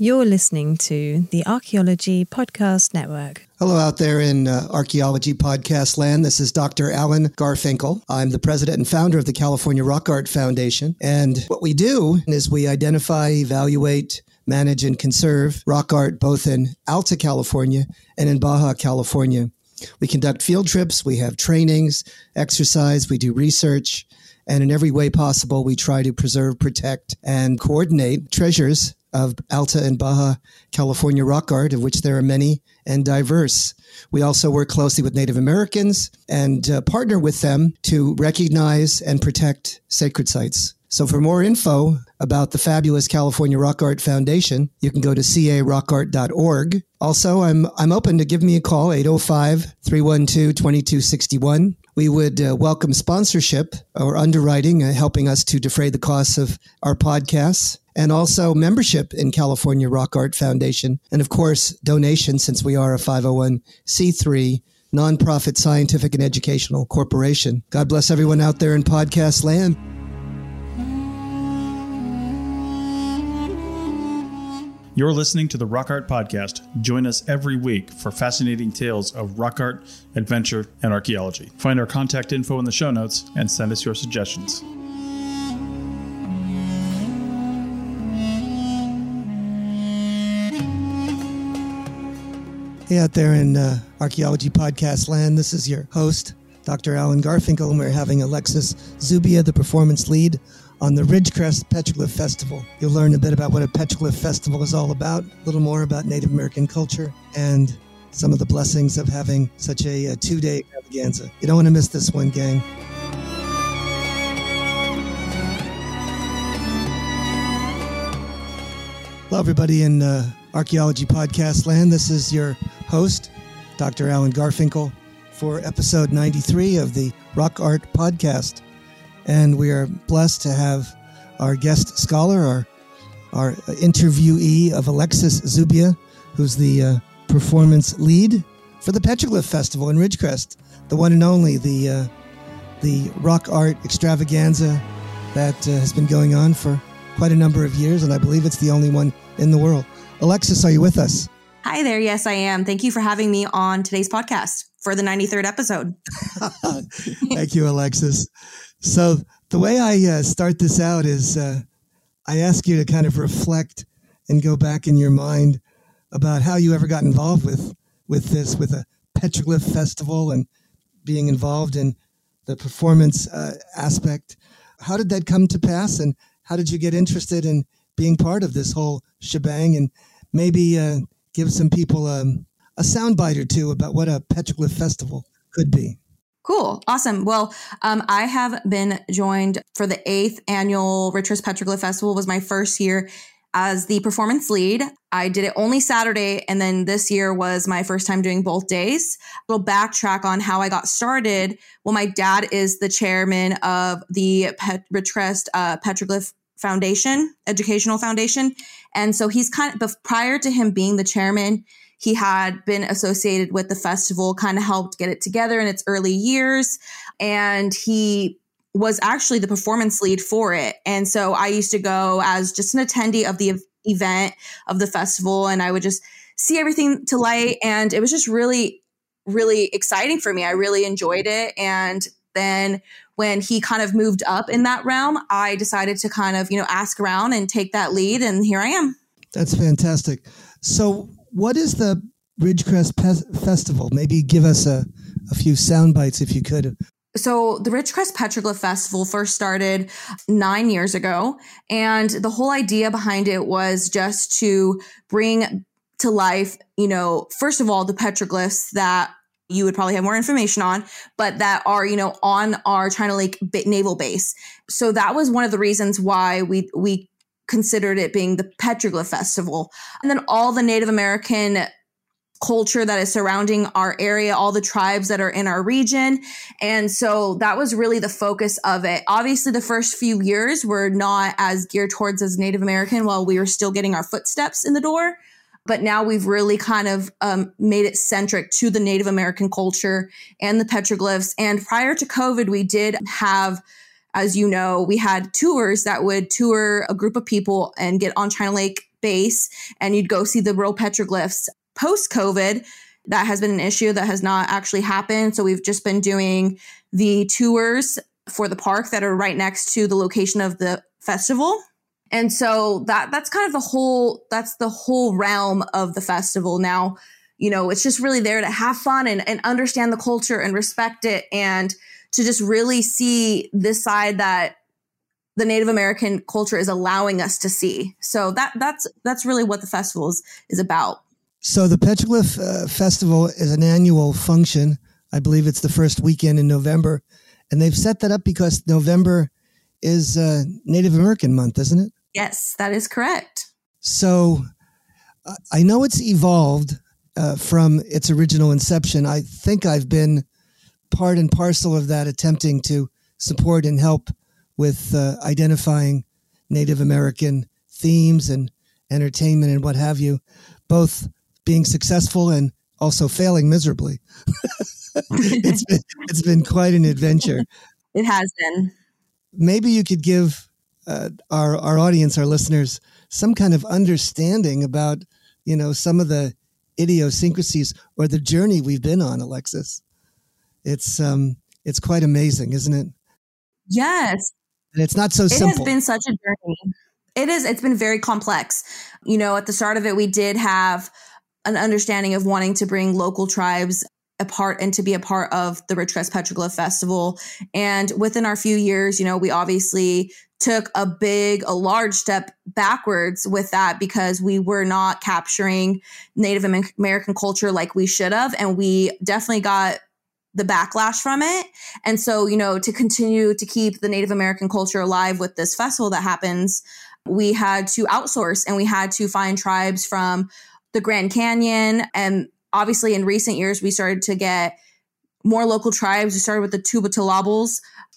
You're listening to the Archaeology Podcast Network. Hello, out there in uh, archaeology podcast land. This is Dr. Alan Garfinkel. I'm the president and founder of the California Rock Art Foundation. And what we do is we identify, evaluate, manage, and conserve rock art both in Alta California and in Baja California. We conduct field trips, we have trainings, exercise, we do research. And in every way possible, we try to preserve, protect, and coordinate treasures of Alta and Baja California rock art, of which there are many and diverse. We also work closely with Native Americans and uh, partner with them to recognize and protect sacred sites. So for more info about the fabulous California Rock Art Foundation, you can go to carockart.org. Also, I'm I'm open to give me a call 805-312-2261. We would uh, welcome sponsorship or underwriting uh, helping us to defray the costs of our podcasts and also membership in California Rock Art Foundation and of course donations since we are a 501c3 nonprofit scientific and educational corporation. God bless everyone out there in podcast land. You're listening to the Rock Art Podcast. Join us every week for fascinating tales of rock art, adventure, and archaeology. Find our contact info in the show notes and send us your suggestions. Hey, out there in uh, archaeology podcast land, this is your host, Dr. Alan Garfinkel, and we're having Alexis Zubia, the performance lead on the Ridgecrest Petroglyph Festival. You'll learn a bit about what a petroglyph festival is all about, a little more about Native American culture, and some of the blessings of having such a, a two day extravaganza. You don't want to miss this one, gang. Hello, everybody in uh, Archaeology Podcast Land. This is your host, Dr. Alan Garfinkel, for episode 93 of the Rock Art Podcast and we are blessed to have our guest scholar, our our interviewee of Alexis Zubia, who's the uh, performance lead for the Petroglyph Festival in Ridgecrest, the one and only, the uh, the rock art extravaganza that uh, has been going on for quite a number of years, and I believe it's the only one in the world. Alexis, are you with us? Hi there. Yes, I am. Thank you for having me on today's podcast for the 93rd episode. Thank you, Alexis. So the way I uh, start this out is uh, I ask you to kind of reflect and go back in your mind about how you ever got involved with with this, with a petroglyph festival and being involved in the performance uh, aspect. How did that come to pass, and how did you get interested in being part of this whole shebang? And maybe uh, give some people um, a soundbite or two about what a petroglyph festival could be. Cool. Awesome. Well, um, I have been joined for the eighth annual Ridgecrest Petroglyph Festival was my first year as the performance lead. I did it only Saturday, and then this year was my first time doing both days. We'll backtrack on how I got started. Well, my dad is the chairman of the Pet- Ridgecrest uh, Petroglyph Foundation, Educational Foundation. And so he's kind of, prior to him being the chairman, he had been associated with the festival, kind of helped get it together in its early years. And he was actually the performance lead for it. And so I used to go as just an attendee of the event of the festival and I would just see everything to light. And it was just really, really exciting for me. I really enjoyed it. And then when he kind of moved up in that realm, I decided to kind of, you know, ask around and take that lead. And here I am. That's fantastic. So what is the Ridgecrest Pe- Festival? Maybe give us a, a few sound bites if you could. So the Ridgecrest Petroglyph Festival first started nine years ago, and the whole idea behind it was just to bring to life, you know, first of all, the petroglyphs that you would probably have more information on, but that are, you know, on our China Lake Naval Base. So that was one of the reasons why we we considered it being the Petroglyph Festival. And then all the Native American culture that is surrounding our area, all the tribes that are in our region. And so that was really the focus of it. Obviously, the first few years were not as geared towards as Native American while we were still getting our footsteps in the door. But now we've really kind of um, made it centric to the Native American culture and the petroglyphs. And prior to COVID, we did have as you know, we had tours that would tour a group of people and get on China Lake base and you'd go see the real petroglyphs post COVID, that has been an issue that has not actually happened. So we've just been doing the tours for the park that are right next to the location of the festival. And so that that's kind of the whole that's the whole realm of the festival. Now, you know, it's just really there to have fun and, and understand the culture and respect it and to just really see this side that the Native American culture is allowing us to see. So that that's that's really what the festival is, is about. So the Petroglyph uh, Festival is an annual function. I believe it's the first weekend in November, and they've set that up because November is uh, Native American month, isn't it? Yes, that is correct. So uh, I know it's evolved uh, from its original inception. I think I've been part and parcel of that, attempting to support and help with uh, identifying Native American themes and entertainment and what have you, both being successful and also failing miserably. it's been it's been quite an adventure. It has been. Maybe you could give uh, our our audience, our listeners, some kind of understanding about you know some of the idiosyncrasies or the journey we've been on, Alexis. It's um it's quite amazing, isn't it? Yes. And it's not so it simple. It has been such a journey. It is. It's been very complex. You know, at the start of it, we did have an understanding of wanting to bring local tribes apart and to be a part of the Ridgecrest Petroglyph Festival. And within our few years, you know, we obviously took a big, a large step backwards with that because we were not capturing Native American culture like we should have. And we definitely got the backlash from it. And so, you know, to continue to keep the Native American culture alive with this festival that happens, we had to outsource and we had to find tribes from the Grand Canyon. And obviously, in recent years, we started to get more local tribes. We started with the Tuba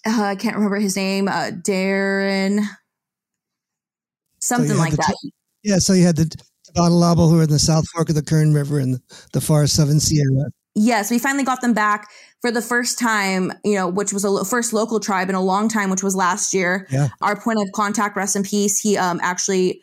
Uh, I can't remember his name, uh, Darren, something so like that. T- yeah, so you had the Tubatulabal who are in the South Fork of the Kern River in the, the far Southern Sierra. Yes, we finally got them back for the first time, you know, which was a lo- first local tribe in a long time, which was last year. Yeah. Our point of contact, rest in peace. He um, actually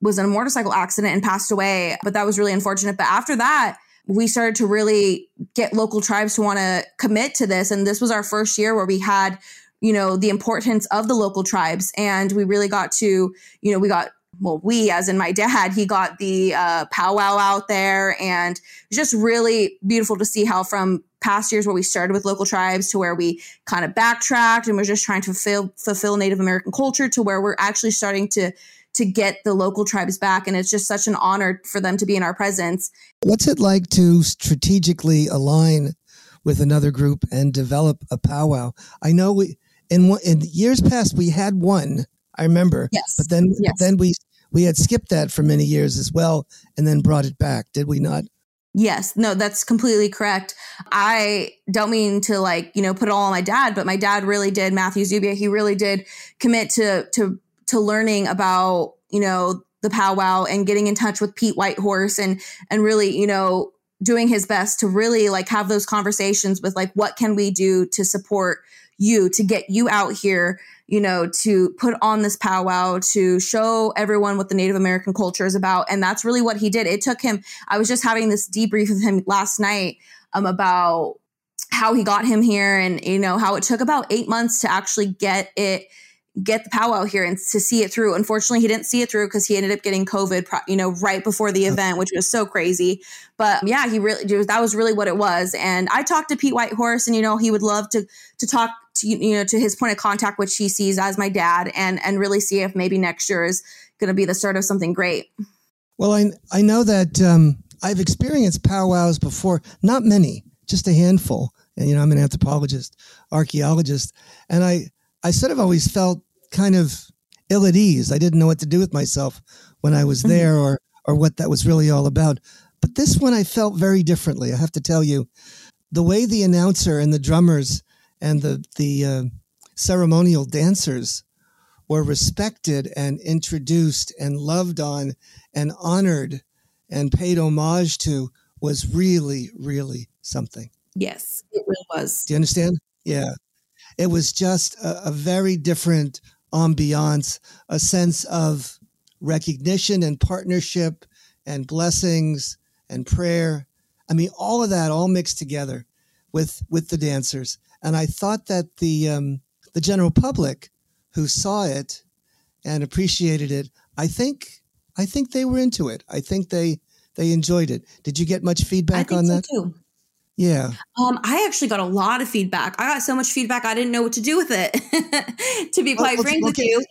was in a motorcycle accident and passed away. But that was really unfortunate. But after that, we started to really get local tribes to want to commit to this. And this was our first year where we had, you know, the importance of the local tribes. And we really got to, you know, we got well, we, as in my dad, he got the uh, powwow out there, and just really beautiful to see how from past years where we started with local tribes to where we kind of backtracked and we're just trying to fulfill, fulfill Native American culture to where we're actually starting to to get the local tribes back. And it's just such an honor for them to be in our presence. What's it like to strategically align with another group and develop a powwow? I know we in in years past we had one. I remember. Yes. But then yes. then we we had skipped that for many years as well, and then brought it back. Did we not? Yes, no, that's completely correct. I don't mean to like, you know, put it all on my dad, but my dad really did, Matthew Zubia, he really did commit to to to learning about, you know, the powwow and getting in touch with Pete Whitehorse and and really, you know, doing his best to really like have those conversations with like what can we do to support you to get you out here you know to put on this powwow to show everyone what the native american culture is about. And that's really what he did. It took him i was just having this debrief with him last night um, about how he got him here and you know how it took about eight months to actually get it get the powwow here and to see it through. Unfortunately, he didn't see it through because he ended up getting COVID, you know, right before the event, which was so crazy. But yeah, he really that was really what it was. And I talked to Pete Whitehorse, and you know, he would love to to talk to you know to his point of contact, which he sees as my dad, and and really see if maybe next year is going to be the start of something great. Well, I I know that um, I've experienced powwows before, not many, just a handful. And you know, I'm an anthropologist, archaeologist, and I I sort of always felt kind of ill at ease. I didn't know what to do with myself when I was Mm-hmm. there or or what that was really all about. But this one I felt very differently. I have to tell you, the way the announcer and the drummers and the the uh, ceremonial dancers were respected and introduced and loved on and honored and paid homage to was really really something. Yes, it really was. Do you understand? Yeah. It was just a, a very different ambiance, a sense of recognition and partnership and blessings and prayer. I mean, all of that all mixed together with with the dancers. And I thought that the um, the general public who saw it and appreciated it, I think I think they were into it. I think they they enjoyed it. Did you get much feedback on so that? too. Yeah. Um, I actually got a lot of feedback. I got so much feedback, I didn't know what to do with it. to be Well, quite well, frank with okay. you,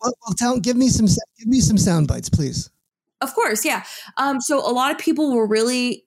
Well, well tell, give me some give me some sound bites, please. Of course, yeah. Um, so a lot of people were really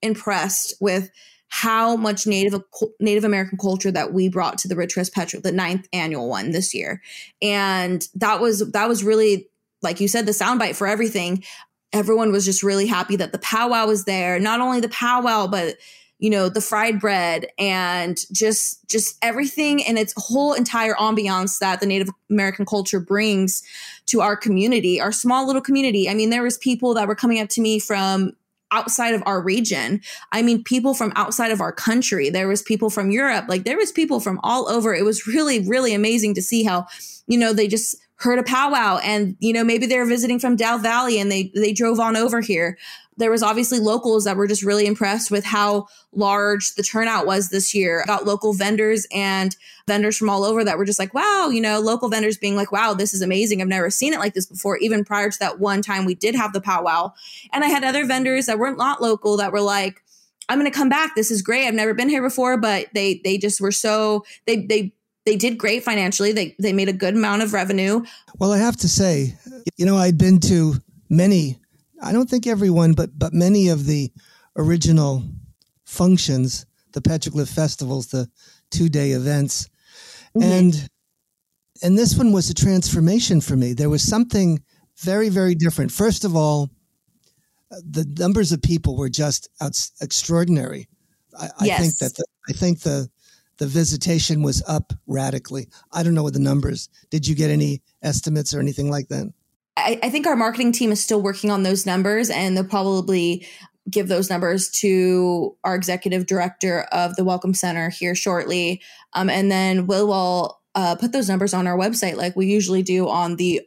impressed with how much Native Native American culture that we brought to the Rich Petrol, the ninth annual one this year, and that was that was really like you said the soundbite for everything. Everyone was just really happy that the powwow was there. Not only the powwow, but you know the fried bread and just just everything and its whole entire ambiance that the native american culture brings to our community our small little community. I mean there was people that were coming up to me from outside of our region. I mean people from outside of our country. There was people from europe. Like there was people from all over. It was really really amazing to see how you know they just heard a powwow and you know maybe they were visiting from Dow Valley and they they drove on over here there was obviously locals that were just really impressed with how large the turnout was this year. Got local vendors and vendors from all over that were just like, wow, you know, local vendors being like, wow, this is amazing. I've never seen it like this before, even prior to that one time we did have the powwow. And I had other vendors that weren't not local that were like, I'm going to come back. This is great. I've never been here before, but they they just were so they they they did great financially. They they made a good amount of revenue. Well, I have to say, you know, I'd been to many I don't think everyone, but but many of the original functions, the petroglyph festivals, the two day events, mm-hmm. and and this one was a transformation for me. There was something very very different. First of all, the numbers of people were just out, extraordinary. I, yes. I think that the, I think the the visitation was up radically. I don't know what the numbers. Did you get any estimates or anything like that? I, I, think our marketing team is still working on those numbers and they'll probably give those numbers to our executive director of the Welcome Center here shortly. Um, and then we'll, we'll uh, put those numbers on our website like we usually do on the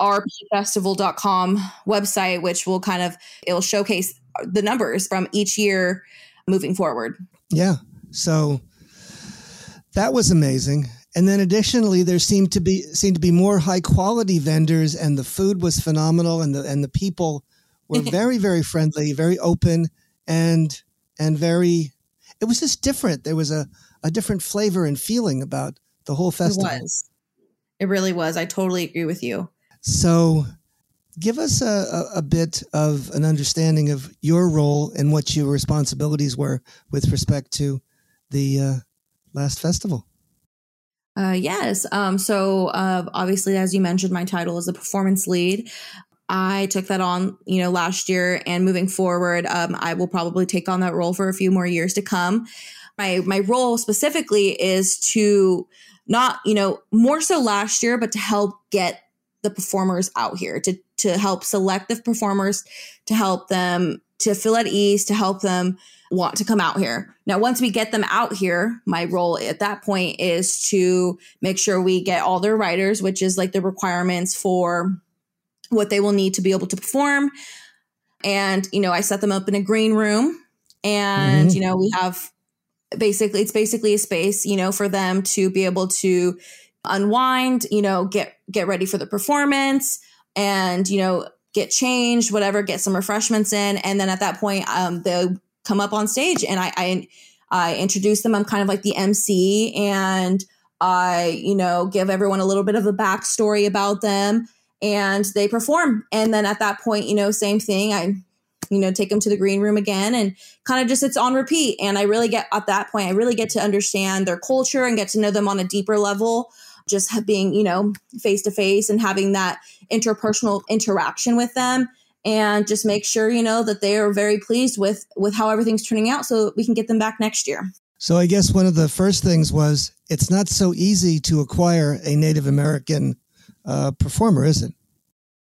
rpfestival.com website, which will kind of, it'll showcase the numbers from each year moving forward. Yeah. So that was amazing. And then additionally, there seemed to be seemed to be more high quality vendors, and the food was phenomenal, and the and the people were very very friendly, very open, and and very. It was just different. There was a a different flavor and feeling about the whole festival. It was. It really was. I totally agree with you. So, give us a, a, a bit of an understanding of your role and what your responsibilities were with respect to the uh, last festival. Uh, yes. Um, so uh, obviously, as you mentioned, my title is a performance lead. I took that on, you know, last year, and moving forward, um, I will probably take on that role for a few more years to come. My my role specifically is to not, you know, more so last year, but to help get the performers out here, to to help select the performers, to help them to feel at ease, to help them want to come out here. Now, once we get them out here, my role at that point is to make sure we get all their writers, which is like the requirements for what they will need to be able to perform. And, you know, I set them up in a green room and, mm-hmm. you know, we have basically, it's basically a space, you know, for them to be able to unwind, you know, get, get ready for the performance and, you know, get changed, whatever, get some refreshments in. And then at that point, um, they'll come up on stage and I, I, I introduce them. I'm kind of like the MC and I, you know, give everyone a little bit of a backstory about them and they perform. And then at that point, you know, same thing. I, you know, take them to the green room again and kind of just it's on repeat. And I really get at that point, I really get to understand their culture and get to know them on a deeper level just being, you know, face to face and having that interpersonal interaction with them and just make sure, you know, that they are very pleased with with how everything's turning out so we can get them back next year. So I guess one of the first things was it's not so easy to acquire a Native American uh, performer, is it?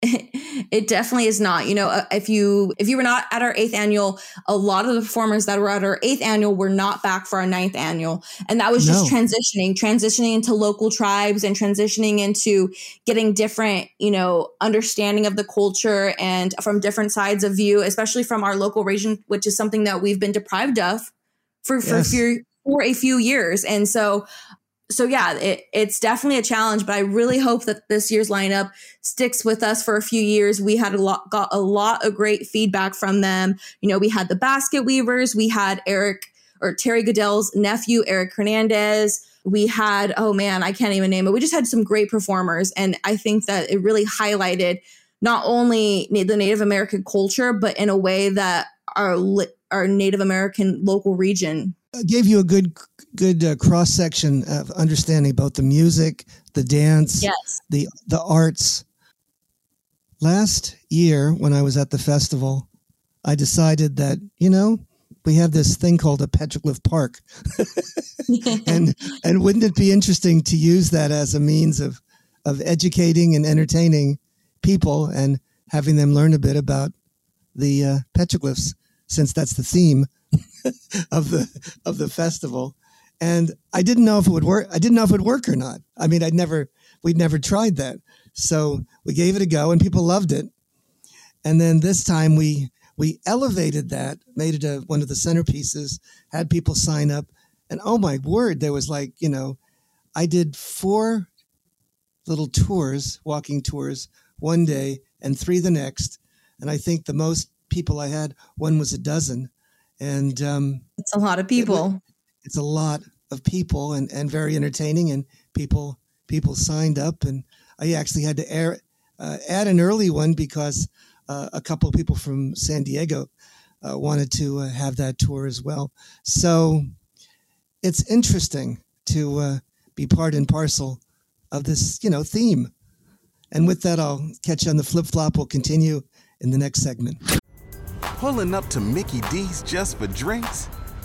it definitely is not you know uh, if you if you were not at our eighth annual a lot of the performers that were at our eighth annual were not back for our ninth annual and that was just no. transitioning transitioning into local tribes and transitioning into getting different you know understanding of the culture and from different sides of view especially from our local region which is something that we've been deprived of for for, yes. for, for a few years and so so yeah, it, it's definitely a challenge, but I really hope that this year's lineup sticks with us for a few years. We had a lot, got a lot of great feedback from them. You know, we had the basket weavers, we had Eric or Terry Goodell's nephew, Eric Hernandez. We had, oh man, I can't even name it. We just had some great performers. And I think that it really highlighted not only the Native American culture, but in a way that our, our Native American local region gave you a good good uh, cross section of understanding both the music, the dance, yes. the the arts. Last year, when I was at the festival, I decided that you know we have this thing called a petroglyph park, and and wouldn't it be interesting to use that as a means of of educating and entertaining people and having them learn a bit about the uh, petroglyphs, since that's the theme of the of the festival, and I didn't know if it would work. I didn't know if it would work or not. I mean, I'd never we'd never tried that, so we gave it a go, and people loved it. And then this time we we elevated that, made it a, one of the centerpieces, had people sign up, and oh my word, there was like you know, I did four little tours, walking tours, one day and three the next, and I think the most people I had one was a dozen and um, it's a lot of people. It, it's a lot of people, and and very entertaining, and people people signed up, and I actually had to air, uh, add an early one because uh, a couple of people from San Diego uh, wanted to uh, have that tour as well. So it's interesting to uh, be part and parcel of this, you know, theme. And with that, I'll catch you on the flip flop. We'll continue in the next segment. Pulling up to Mickey D's just for drinks?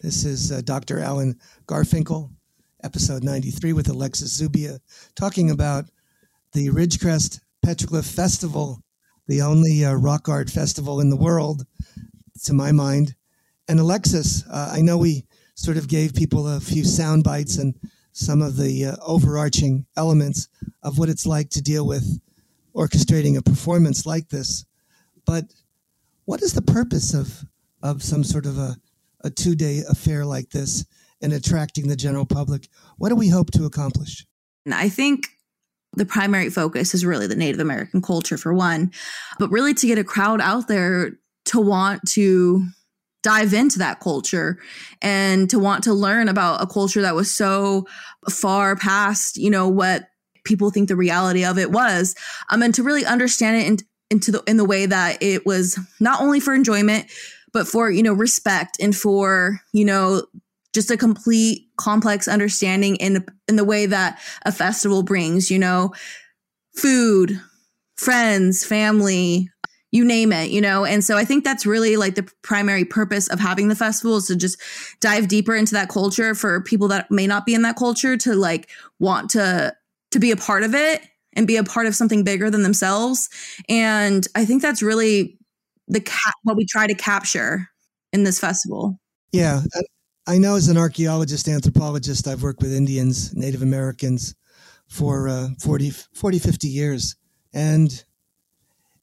This is uh, Dr. Alan Garfinkel, episode 93 with Alexis Zubia, talking about the Ridgecrest Petroglyph Festival, the only uh, rock art festival in the world, to my mind. And Alexis, uh, I know we sort of gave people a few sound bites and some of the uh, overarching elements of what it's like to deal with orchestrating a performance like this. But what is the purpose of of some sort of a, a two day affair like this and attracting the general public? What do we hope to accomplish? I think the primary focus is really the Native American culture, for one, but really to get a crowd out there to want to dive into that culture and to want to learn about a culture that was so far past, you know, what people think the reality of it was. Um, and to really understand it in, into the in the way that it was not only for enjoyment, but for, you know, respect and for, you know, just a complete complex understanding in in the way that a festival brings, you know, food, friends, family, you name it, you know? And so I think that's really like the primary purpose of having the festival is to just dive deeper into that culture for people that may not be in that culture to like want to to be a part of it and be a part of something bigger than themselves. And I think that's really the cap- what we try to capture in this festival. Yeah. I know as an archaeologist, anthropologist, I've worked with Indians, Native Americans for uh, 40, 40, 50 years. And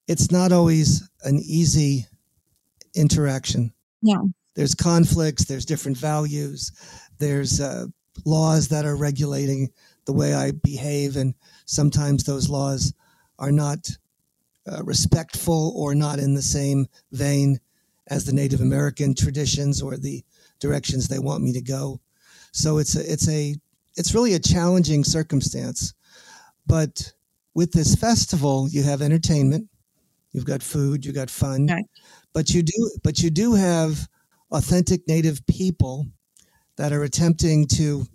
it's not always an easy interaction. Yeah. There's conflicts, there's different values, there's uh, laws that are regulating the way I behave, and sometimes those laws are not uh, respectful or not in the same vein as the Native American traditions or the directions they want me to go. So it's a, it's a it's really a challenging circumstance. But with this festival, you have entertainment, you've got food, you've got fun, okay. but you do but you do have authentic native people that are attempting to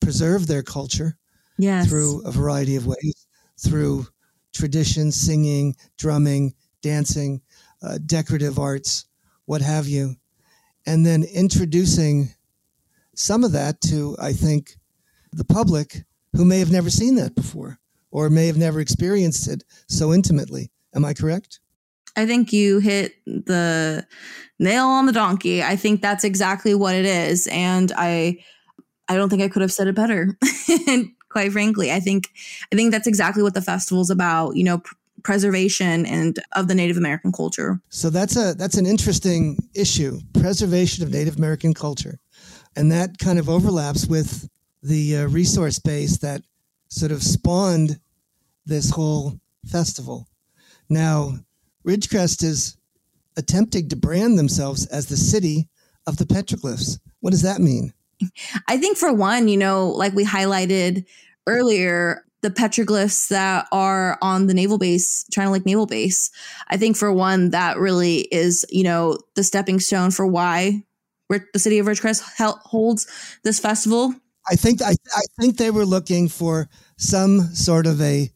preserve their culture yes. through a variety of ways, through tradition, singing, drumming, dancing, uh, decorative arts, what have you, and then introducing some of that to, I think, the public who may have never seen that before or may have never experienced it so intimately. Am I correct? I think you hit the nail on the donkey. I think that's exactly what it is. And I I don't think I could have said it better. Quite frankly, I think I think that's exactly what the festival's about, you know, pr- preservation and of the Native American culture. So that's a that's an interesting issue, preservation of Native American culture. And that kind of overlaps with the uh, resource base that sort of spawned this whole festival. Now, Ridgecrest is attempting to brand themselves as the city of the petroglyphs. What does that mean? I think, for one, you know, like we highlighted earlier, the petroglyphs that are on the naval base, China Lake Naval Base. I think, for one, that really is, you know, the stepping stone for why the city of Ridgecrest holds this festival. I think I, I think they were looking for some sort of a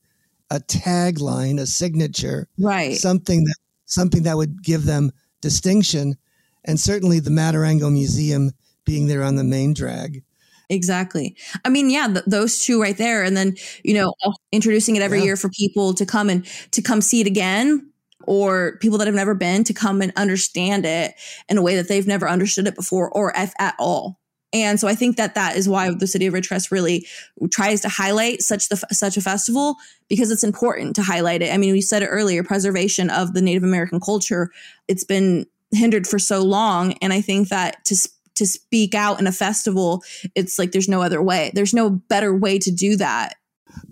a tagline, a signature, right? Something that something that would give them distinction, and certainly the Maturango Museum being there on the main drag. Exactly. I mean, yeah, th- those two right there, and then you know, introducing it every yeah. year for people to come and to come see it again, or people that have never been to come and understand it in a way that they've never understood it before, or if at all. And so I think that that is why the city of Ridgecrest really tries to highlight such the such a festival because it's important to highlight it. I mean, we said it earlier, preservation of the Native American culture. It's been hindered for so long, and I think that to to speak out in a festival, it's like there's no other way. There's no better way to do that.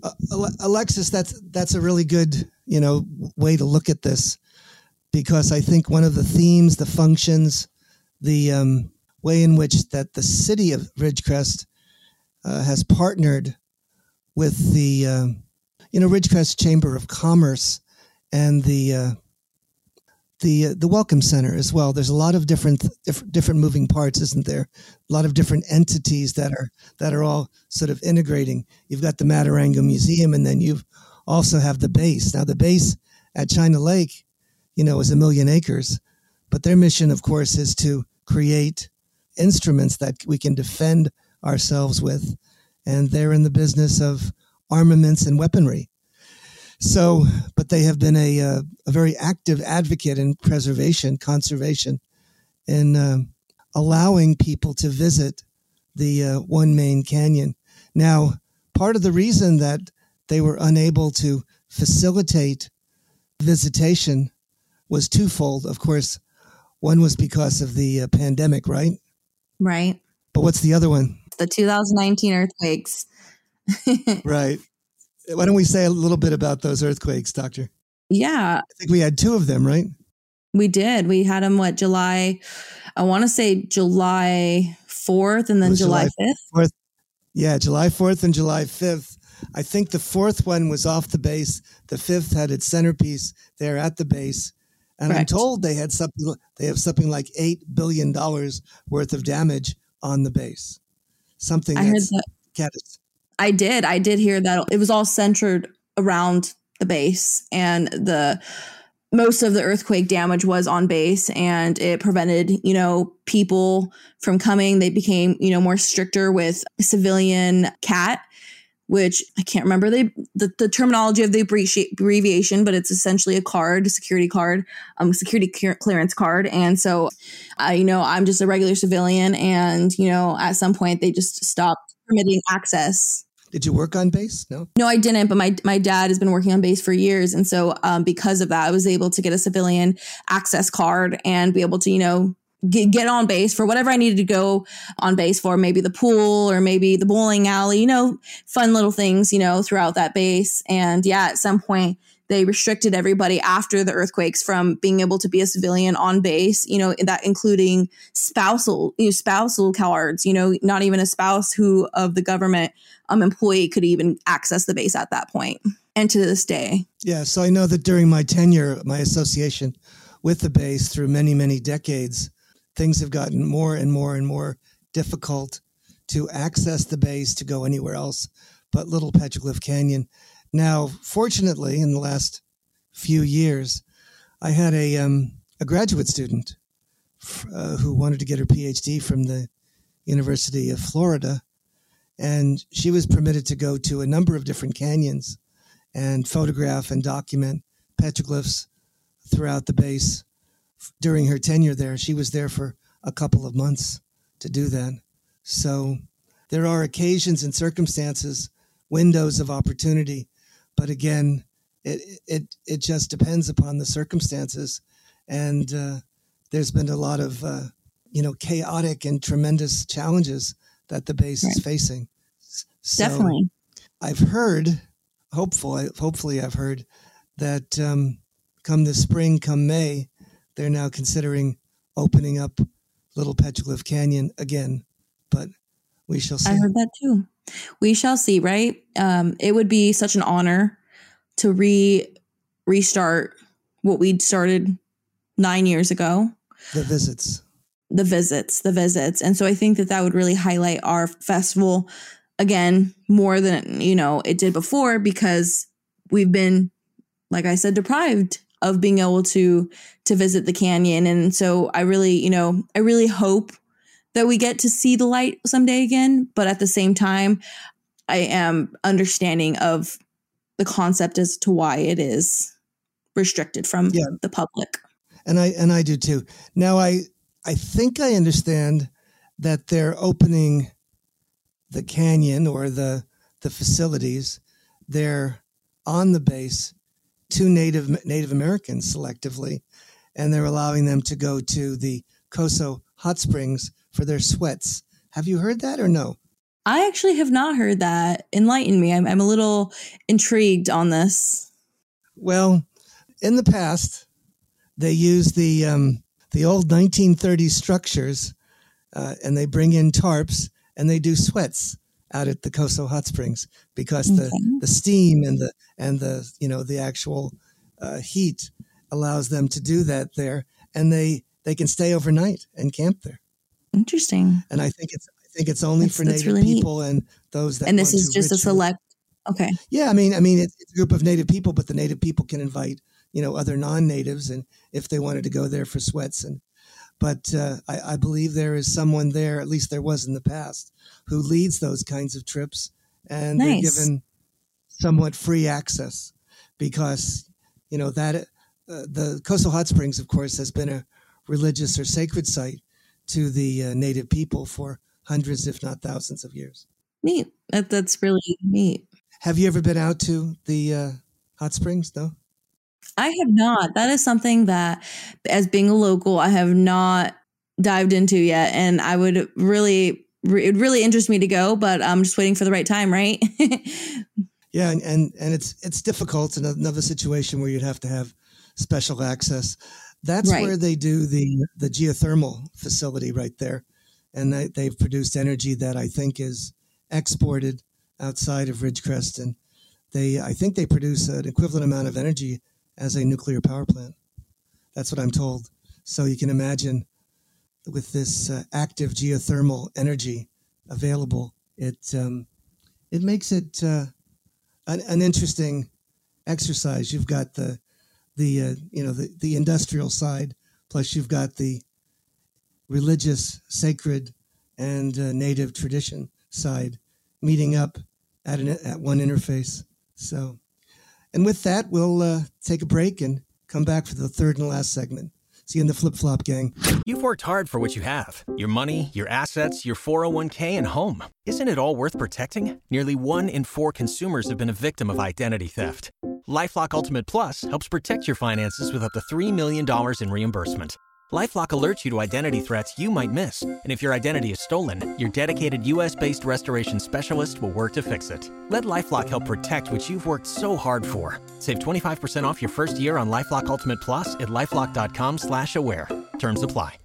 Uh, Alexis, that's that's a really good you know way to look at this because I think one of the themes, the functions, the um, way in which that the city of Ridgecrest uh, has partnered with the uh, you know Ridgecrest Chamber of Commerce and the uh, the uh, the Welcome Center as well. There's a lot of different different different moving parts, isn't there? A lot of different entities that are that are all sort of integrating. You've got the Maturango Museum, and then you also have the base. Now the base at China Lake, you know, is a million acres, but their mission, of course, is to create instruments that we can defend ourselves with. And they're in the business of armaments and weaponry. So, but they have been a, a, uh, a very active advocate in preservation, conservation, in uh, allowing people to visit the uh, One Main Canyon. Now, part of the reason that they were unable to facilitate visitation was twofold. Of course, one was because of the uh, pandemic, right? Right. But what's the other one? The 2019 earthquakes. right. Why don't we say a little bit about those earthquakes, Doctor? Yeah. I think we had two of them, right? We did. We had them, what, July, I want to say July 4th and then July, July 5th. 4th. Yeah, July 4th and July 5th. I think the fourth one was off the base. The fifth had its centerpiece there at the base. And Correct. I'm told they had something they have something like eight billion dollars worth of damage on the base. Something I heard that. I did. I did hear that it was all centered around the base and the most of the earthquake damage was on base and it prevented, you know, people from coming. They became, you know, more stricter with civilian cat which I can't remember the, the, the terminology of the abbreviation, but it's essentially a card, a security card, um, security clearance card. And so, uh, you know, I'm just a regular civilian, and you know, at some point they just stopped permitting access. Did you work on base? No. No, I didn't. But my my dad has been working on base for years, and so um, because of that, I was able to get a civilian access card and be able to, you know, get on base for whatever I needed to go on base for, maybe the pool or maybe the bowling alley, you know, fun little things, you know, throughout that base. And yeah, at some point, they restricted everybody after the earthquakes from being able to be a civilian on base, you know, that including spousal, you know, spousal cards, you know, not even a spouse who of the government um, employee could even access the base at that point and to this day. Yeah. So I know that during my tenure, my association with the base through many, many decades, things have gotten more and more and more difficult to access the base to go anywhere else but Little Petroglyph Canyon. Now, fortunately, in the last few years, I had a, um, a graduate student uh, who wanted to get her PhD from the University of Florida, and she was permitted to go to a number of different canyons and photograph and document petroglyphs throughout the base during her tenure there. She was there for a couple of months to do that. So there are occasions and circumstances, windows of opportunity, but again, it it it just depends upon the circumstances, and uh, there's been a lot of uh, you know chaotic and tremendous challenges that the base right. is facing. So Definitely, I've heard, hopefully, hopefully, I've heard that um, come the spring, come May, they're now considering opening up Little Petroglyph Canyon again, but we shall see. I heard that too. We shall see, right? Um, it would be such an honor to re restart what we'd started nine years ago. The visits. The visits, the visits. And so I think that that would really highlight our festival again more than, you know, it did before because we've been, like I said, deprived of being able to to visit the canyon and so i really you know i really hope that we get to see the light someday again but at the same time i am understanding of the concept as to why it is restricted from yeah. the public. And i and i do too. Now i i think i understand that they're opening the canyon or the the facilities. They're on the base to Native Native Americans selectively, and they're allowing them to go to the Coso hot springs for their sweats. Have you heard that or no? I actually have not heard that. Enlighten me. I'm, I'm a little intrigued on this. Well, in the past, they use the um, the old 1930s structures, uh, and they bring in tarps and they do sweats out at the Coso Hot Springs because the, the steam and the and the you know the actual uh, heat allows them to do that there, and they they can stay overnight and camp there. Interesting. And I think it's I think it's only that's, for Native really people neat. and those that. And this is just a select. Okay. Yeah, I mean, I mean, it's, it's a group of Native people, but the Native people can invite you know other non-natives, and if they wanted to go there for sweats and but uh, I, I, believe there is someone there, at least there was in the past, who leads those kinds of trips, and nice. they're given somewhat free access because you know that uh, the Coso Hot Springs, of course, has been a religious or sacred site to the uh, native people for hundreds, if not thousands, of years. Neat. That, that's really neat. Have you ever been out to the uh, hot springs? No. I have not. That is something that, as being a local, I have not dived into yet, and I would really, it would really interest me to go, but I'm just waiting for the right time, right? yeah, and, and and it's it's difficult in another situation where you'd have to have special access. That's right. where they do the the geothermal facility right there, and they, they've produced energy that I think is exported outside of Ridgecrest, and they I think they produce an equivalent amount of energy as a nuclear power plant. That's what I'm told. So you can imagine with this uh, active geothermal energy available, it um, it makes it uh, an, an, interesting exercise. You've got the the uh, you know the, the industrial side, plus you've got the religious, sacred, and uh, native tradition side meeting up at, an, at one interface. So, and with that, we'll uh, take a break and come back for the third and last segment. See you in the flip flop gang. You've worked hard for what you have your money, your assets, your 401k, and home. Isn't it all worth protecting? Nearly one in four consumers have been a victim of identity theft. Lifelock Ultimate Plus helps protect your finances with up to $3 million in reimbursement. LifeLock alerts you to identity threats you might miss, and if your identity is stolen, your dedicated U.S.-based restoration specialist will work to fix it. Let LifeLock help protect what you've worked so hard for. Save 25% off your first year on LifeLock Ultimate Plus at lifeLock.com/slash-aware. Terms apply.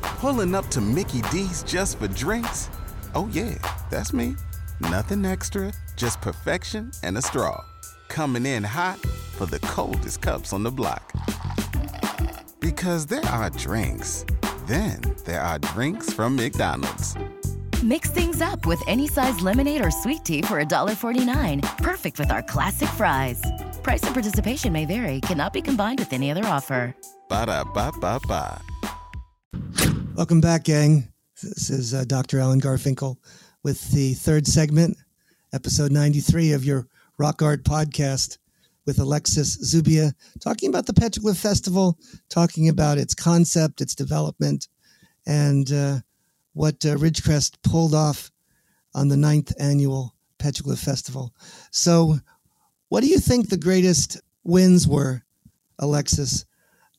Pulling up to Mickey D's just for drinks? Oh yeah, that's me. Nothing extra, just perfection and a straw. Coming in hot for the coldest cups on the block. Because there are drinks. Then there are drinks from McDonald's. Mix things up with any size lemonade or sweet tea for $1.49. Perfect with our classic fries. Price and participation may vary, cannot be combined with any other offer. Ba da ba ba ba. Welcome back, gang. This is uh, Dr. Alan Garfinkel with the third segment, episode 93 of your Rock Art podcast with Alexis Zubia, talking about the Petroglyph Festival, talking about its concept, its development, and uh, what uh, Ridgecrest pulled off on the ninth annual Petroglyph Festival. So, what do you think the greatest wins were, Alexis,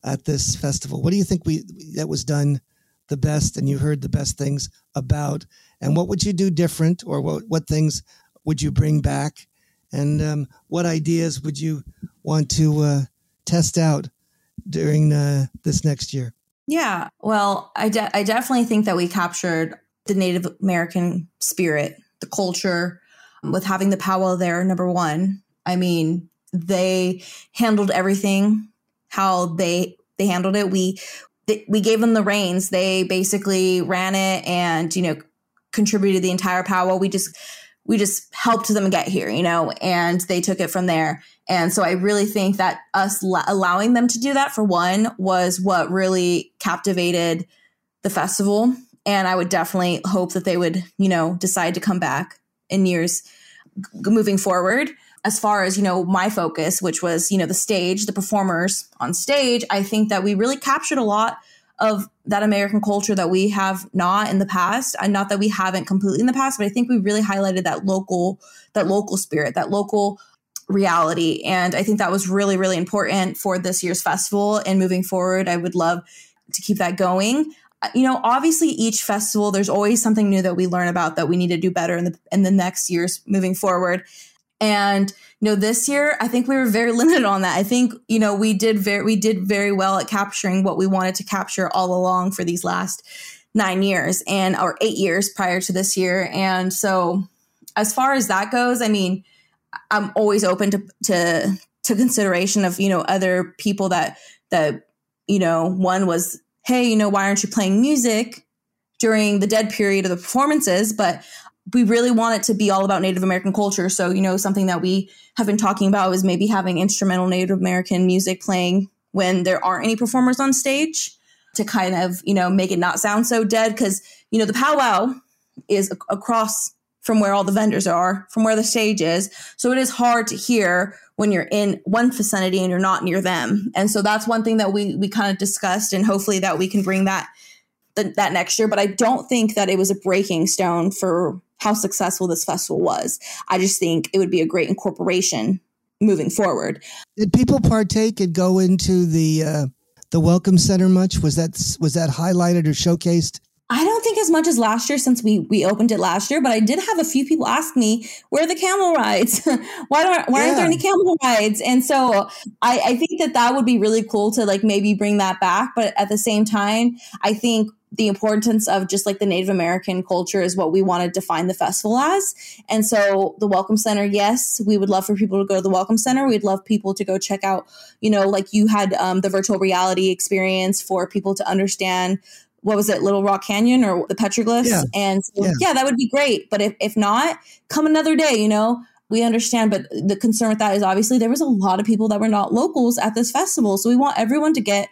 at this festival? What do you think we that was done the best, and you heard the best things about? And what would you do different, or what what things would you bring back? And um, what ideas would you want to uh, test out during uh, this next year? Yeah, well, I, de- I definitely think that we captured the Native American spirit, the culture, with having the powwow there, number one. I mean, they handled everything how they they handled it. We we gave them the reins. They basically ran it and you know contributed the entire powwow. We just we just helped them get here, you know, and they took it from there. And so I really think that us la- allowing them to do that for one was what really captivated the festival. And I would definitely hope that they would, you know, decide to come back in years g- moving forward. As far as, you know, my focus, which was, you know, the stage, the performers on stage, I think that we really captured a lot of that American culture that we have not in the past, and not that we haven't completely in the past, but I think we really highlighted that local, that local spirit, that local reality. And I think that was really, really important for this year's festival. And moving forward, I would love to keep that going. Uh, You know, obviously, each festival, there's always something new that we learn about that we need to do better in the in the next years moving forward. And you know, this year I think we were very limited on that. I think you know we did very we did very well at capturing what we wanted to capture all along for these last nine years and or eight years prior to this year. And so, as far as that goes, I mean, I'm always open to to to consideration of you know other people that that you know one was hey you know why aren't you playing music during the dead period of the performances but we really want it to be all about Native American culture. So, you know, something that we have been talking about is maybe having instrumental Native American music playing when there aren't any performers on stage to kind of, you know, make it not sound so dead. Cause, you know, the powwow is ac- across from where all the vendors are, from where the stage is. So it is hard to hear when you're in one vicinity and you're not near them. And so that's one thing that we we kind of discussed and hopefully that we can bring that th- that next year, but I don't think that it was a breaking stone for how successful this festival was. I just think it would be a great incorporation moving forward. Did people partake and go into the uh, the welcome center much? Was that was that highlighted or showcased? I don't think as much as last year since we we opened it last year, but I did have a few people ask me where are the camel rides? why don't why aren't there any camel rides? And so I, I think that that would be really cool to like maybe bring that back. But at the same time, I think the importance of just like the Native American culture is what we want to define the festival as. And so the Welcome Center, yes, we would love for people to go to the Welcome Center. We'd love people to go check out, you know, like you had um, the virtual reality experience for people to understand what was it, Little Rock Canyon or the petroglyphs? Yeah. And so, Yeah. yeah. that would be great. But if, if not, come another day, you know, we understand. But the concern with that is obviously there was a lot of people that were not locals at this festival. So we want everyone to get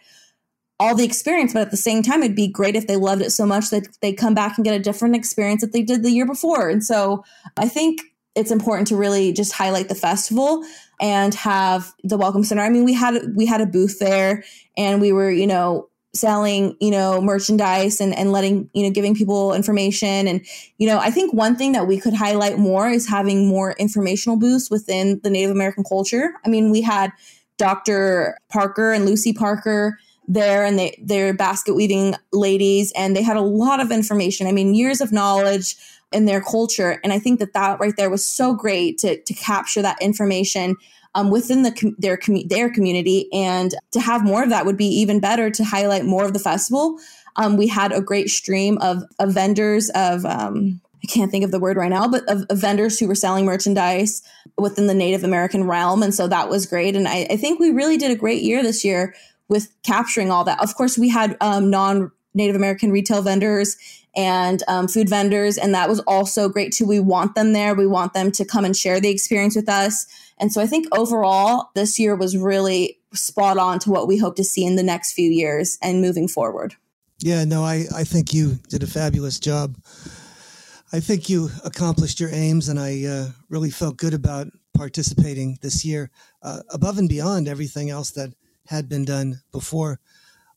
all the experience. But at the same time, it'd be great if they loved it so much that they come back and get a different experience that they did the year before. And so I think it's important to really just highlight the festival and have the welcome center. I mean, we had we had a booth there and we were, you know, selling, you know, merchandise and, and letting, you know, giving people information. And, you know, I think one thing that we could highlight more is having more informational booths within the Native American culture. I mean, we had Dr. Parker and Lucy Parker there and they they're basket weaving ladies and they had a lot of information. I mean, years of knowledge in their culture. And I think that that right there was so great to, to capture that information um, within the their their community, and to have more of that would be even better to highlight more of the festival. Um, we had a great stream of, of vendors of um, I can't think of the word right now, but of, of, vendors who were selling merchandise within the Native American realm, and so that was great. And I, I think we really did a great year this year with capturing all that. Of course, we had um, non Native American retail vendors and um, food vendors. And that was also great too. We want them there. We want them to come and share the experience with us. And so I think overall, this year was really spot on to what we hope to see in the next few years and moving forward. Yeah, no, I, I think you did a fabulous job. I think you accomplished your aims, and I uh, really felt good about participating this year, uh, above and beyond everything else that had been done before.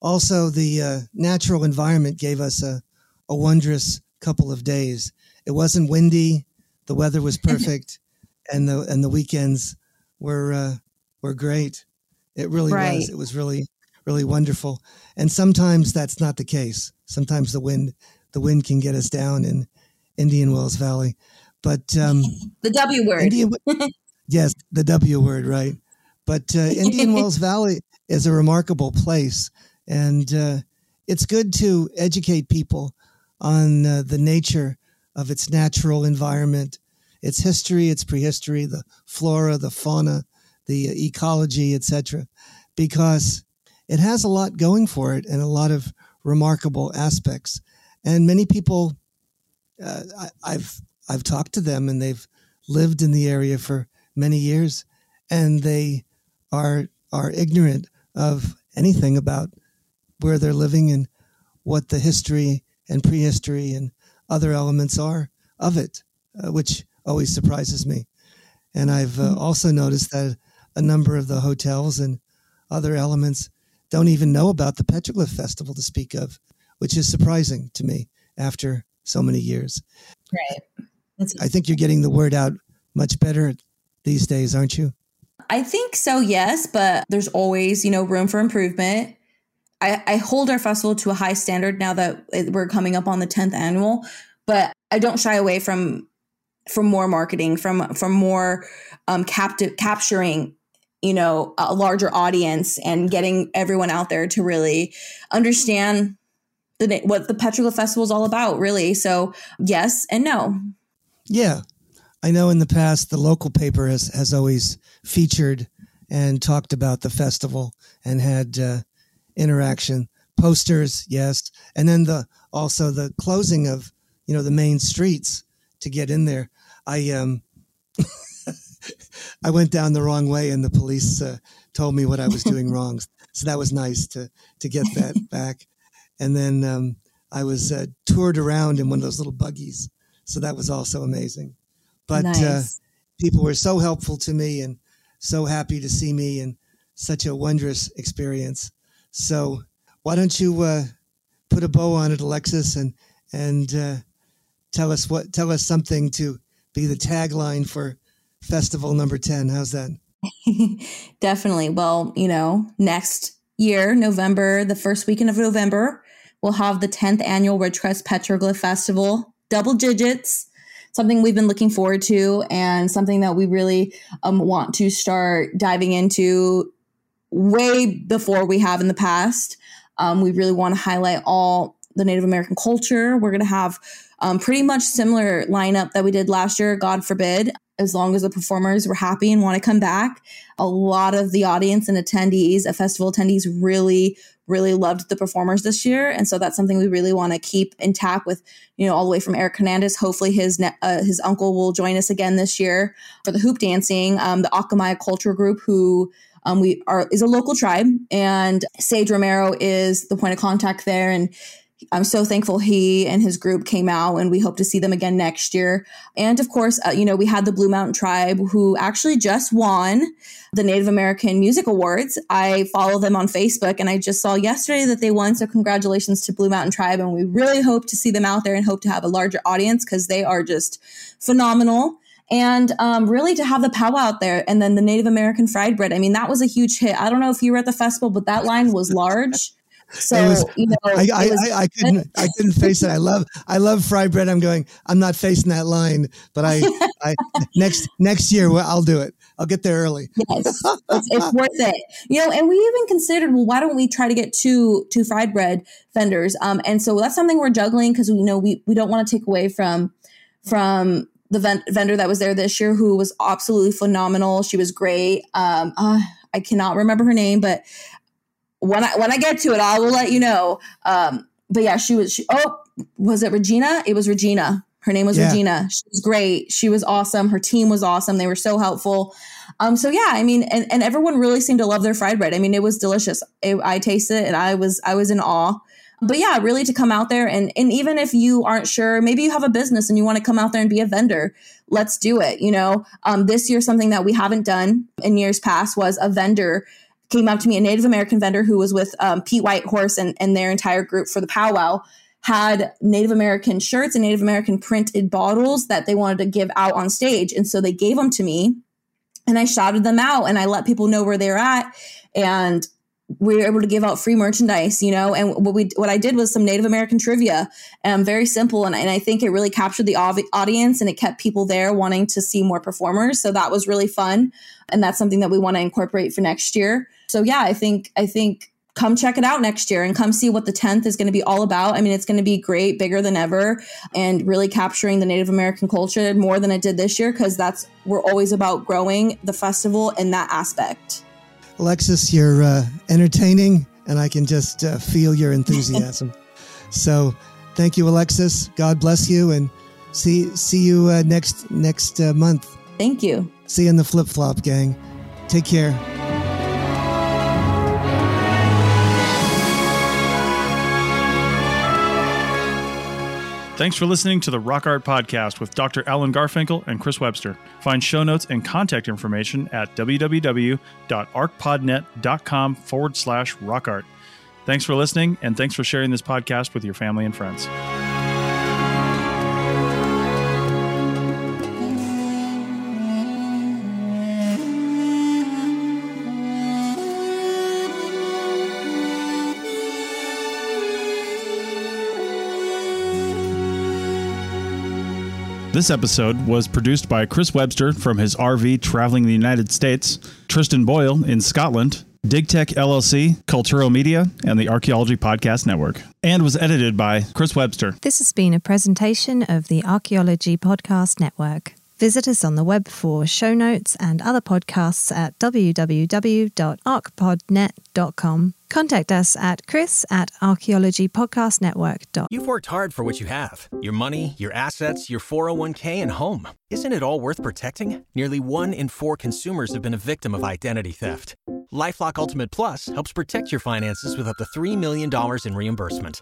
Also, the uh, natural environment gave us a, a wondrous couple of days. It wasn't windy, the weather was perfect, and the and the weekends were uh, were great. It really right. was. It was really really wonderful. And sometimes that's not the case. Sometimes the wind the wind can get us down in Indian Wells Valley. But um, the W word. Indian, yes, the W word, right? But uh, Indian Wells Valley is a remarkable place, and uh, it's good to educate people on uh, the nature of its natural environment, its history, its prehistory, the flora, the fauna, the ecology, etc., because it has a lot going for it and a lot of remarkable aspects. And many people, uh, I, I've I've talked to them, and they've lived in the area for many years, and they are are ignorant of anything about where they're living and what the history and prehistory and other elements are of it, uh, which always surprises me. And I've uh, hmm. also noticed that a number of the hotels and other elements don't even know about the Petroglyph Festival to speak of, which is surprising to me after so many years. Right. That's- I think you're getting the word out much better these days, aren't you? I think so, yes, but there's always, you know, room for improvement. I, I hold our festival to a high standard now that we're coming up on the 10th annual, but I don't shy away from from more marketing, from from more um, captive capturing, you know, a larger audience and getting everyone out there to really understand the what the Petroglyph Festival is all about, really. So yes and no. Yeah, I know in the past the local paper has has always featured and talked about the festival and had uh, interaction. Posters yes. And then the also the closing of you know the main streets to get in there. I um i went down the wrong way and the police uh, told me what i was doing wrong. So that was nice to to get that back. And then um, i was uh, toured around in one of those little buggies. So that was also amazing but uh, nice. uh, people were so helpful to me and so happy to see me and such a wondrous experience so why don't you uh, put a bow on it, Alexis, and and uh, tell us what tell us something to be the tagline for festival number ten. How's that? Definitely. Well, you know, next year, November, the first weekend of November, we'll have the 10th annual Red Ridgecrest Petroglyph Festival, double digits something we've been looking forward to and something that we really um, want to start diving into way before we have in the past. Um, we really want to highlight all the Native American culture. We're going to have um, pretty much similar lineup that we did last year. God forbid, as long as the performers were happy and want to come back. A lot of the audience and attendees, a festival attendees, really, really loved the performers this year, and so that's something we really want to keep intact. With you know, all the way from Eric Hernandez. Hopefully, his uh, his uncle will join us again this year for the hoop dancing. Um, the Akamai Culture Group, who um, we are is a local tribe, and Sage Romero is the point of contact there. And I'm so thankful he and his group came out, and we hope to see them again next year. And of course, uh, you know, we had the Blue Mountain Tribe who actually just won the Native American Music Awards. I follow them on Facebook, and I just saw yesterday that they won. So, congratulations to Blue Mountain Tribe. And we really hope to see them out there and hope to have a larger audience because they are just phenomenal and um, really to have the powwow out there and then the Native American fried bread. I mean, that was a huge hit. I don't know if you were at the festival, but that line was large. So was, you know, I, I, I, I, couldn't I couldn't face it. I love I love fried bread. I'm going. I'm not facing that line, but I, I next next year I'll do it. I'll get there early. yes, it's, it's, worth it. You know, and we even considered, well, why don't we try to get two two fried bread vendors? Um, and so that's something we're juggling because we know we we don't want to take away from from the ven- vendor that was there this year who was absolutely phenomenal. She was great. Um, uh, I cannot remember her name, but when I when I get to it, I will let you know. Um, but yeah, she was. She, oh, was it Regina? It was Regina. Her name was yeah. Regina. She was great. She was awesome. Her team was awesome. They were so helpful. Um, so yeah, I mean, and, and everyone really seemed to love their fried bread. I mean, it was delicious. It, I tasted it and I was I was in awe but yeah, really to come out there and and even if you aren't sure, maybe you have a business and you want to come out there and be a vendor, let's do it. You know, um, this year something that we haven't done in years past was a vendor came up to me, a Native American vendor who was with um, Pete Whitehorse and, and their entire group for the powwow had Native American shirts and Native American printed bottles that they wanted to give out on stage. And so they gave them to me and I shouted them out and I let people know where they're at. And we were able to give out free merchandise, you know, and what we what I did was some Native American trivia, um, very simple, and, and I think it really captured the audience and it kept people there wanting to see more performers. So that was really fun, and that's something that we want to incorporate for next year. So yeah, I think I think come check it out next year and come see what the 10th is going to be all about. I mean, it's going to be great, bigger than ever, and really capturing the Native American culture more than it did this year because that's we're always about growing the festival in that aspect. Alexis, you're uh, entertaining, and I can just uh, feel your enthusiasm. so, thank you, Alexis. God bless you, and see see you uh, next next uh, month. Thank you. See you in the flip flop gang. Take care. Thanks for listening to the Rock Art Podcast with Dr. Alan Garfinkel and Chris Webster. Find show notes and contact information at www.archpodnet.com forward slash rock art. Thanks for listening, and thanks for sharing this podcast with your family and friends. This episode was produced by Chris Webster from his RV traveling the United States, Tristan Boyle in Scotland, DigTech LLC, Cultural Media, and the Archaeology Podcast Network, and was edited by Chris Webster. This has been a presentation of the Archaeology Podcast Network. Visit us on the web for show notes and other podcasts at www.archpodnet.com. Contact us at chris at archaeologypodcastnetwork.com. You've worked hard for what you have your money, your assets, your 401k, and home. Isn't it all worth protecting? Nearly one in four consumers have been a victim of identity theft. Lifelock Ultimate Plus helps protect your finances with up to $3 million in reimbursement.